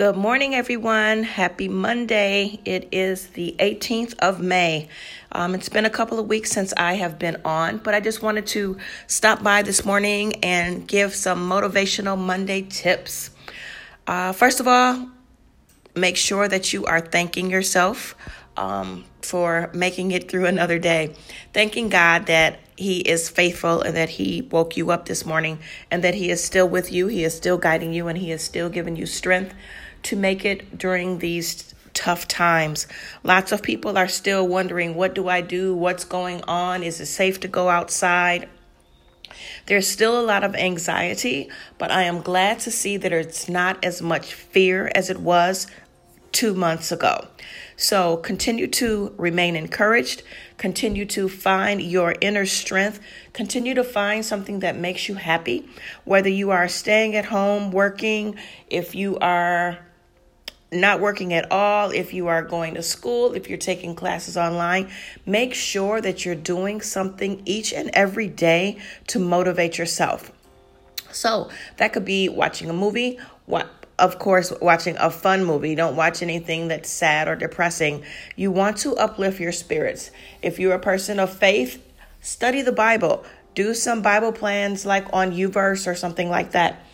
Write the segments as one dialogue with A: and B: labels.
A: Good morning, everyone. Happy Monday. It is the 18th of May. Um, it's been a couple of weeks since I have been on, but I just wanted to stop by this morning and give some motivational Monday tips. Uh, first of all, make sure that you are thanking yourself um, for making it through another day. Thanking God that He is faithful and that He woke you up this morning and that He is still with you, He is still guiding you, and He is still giving you strength to make it during these tough times. Lots of people are still wondering what do I do? What's going on? Is it safe to go outside? There's still a lot of anxiety, but I am glad to see that it's not as much fear as it was two months ago. So continue to remain encouraged, continue to find your inner strength, continue to find something that makes you happy, whether you are staying at home, working, if you are not working at all, if you are going to school, if you're taking classes online, make sure that you're doing something each and every day to motivate yourself. So that could be watching a movie, what of course, watching a fun movie. Don't watch anything that's sad or depressing. You want to uplift your spirits. If you're a person of faith, study the Bible. Do some Bible plans like on YouVersion or something like that.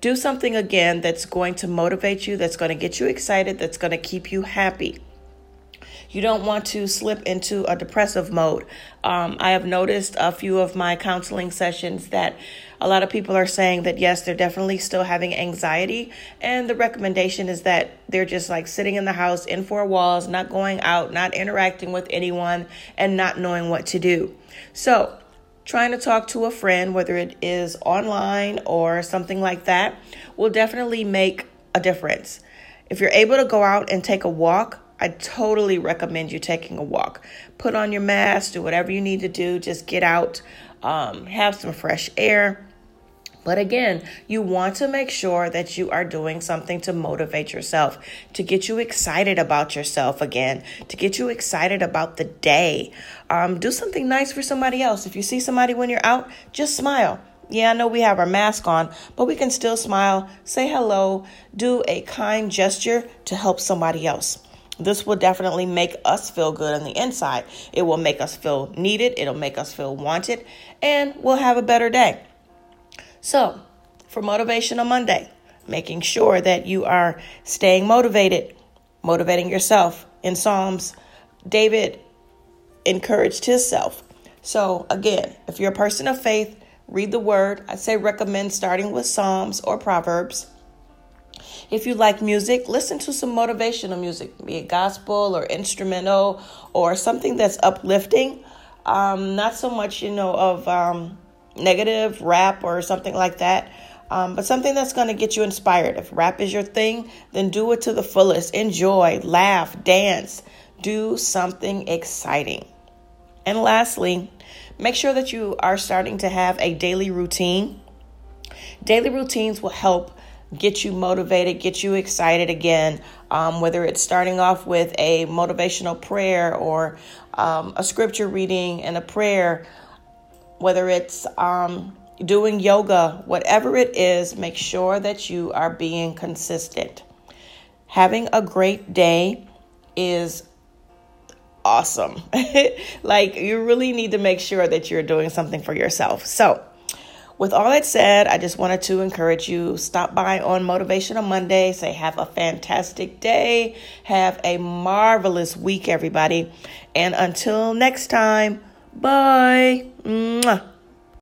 A: Do something again that's going to motivate you, that's going to get you excited, that's going to keep you happy. You don't want to slip into a depressive mode. Um, I have noticed a few of my counseling sessions that a lot of people are saying that yes, they're definitely still having anxiety. And the recommendation is that they're just like sitting in the house in four walls, not going out, not interacting with anyone, and not knowing what to do. So, trying to talk to a friend, whether it is online or something like that, will definitely make a difference. If you're able to go out and take a walk, I totally recommend you taking a walk. Put on your mask, do whatever you need to do, just get out, um, have some fresh air. But again, you want to make sure that you are doing something to motivate yourself, to get you excited about yourself again, to get you excited about the day. Um, do something nice for somebody else. If you see somebody when you're out, just smile. Yeah, I know we have our mask on, but we can still smile, say hello, do a kind gesture to help somebody else. This will definitely make us feel good on the inside. It will make us feel needed, it'll make us feel wanted, and we'll have a better day. So, for Motivation on Monday, making sure that you are staying motivated, motivating yourself. In Psalms, David encouraged himself. So, again, if you're a person of faith, read the word. I say recommend starting with Psalms or Proverbs. If you like music, listen to some motivational music, be it gospel or instrumental or something that's uplifting. Um, not so much, you know, of um, negative rap or something like that. Um, but something that's going to get you inspired. If rap is your thing, then do it to the fullest. Enjoy, laugh, dance, do something exciting. And lastly, make sure that you are starting to have a daily routine. Daily routines will help get you motivated, get you excited again, um, whether it's starting off with a motivational prayer or um, a scripture reading and a prayer whether it's um, doing yoga, whatever it is, make sure that you are being consistent. Having a great day is awesome. like, you really need to make sure that you're doing something for yourself. So, with all that said, I just wanted to encourage you stop by on Motivational Monday. Say, have a fantastic day. Have a marvelous week, everybody. And until next time, Bye. Mwah.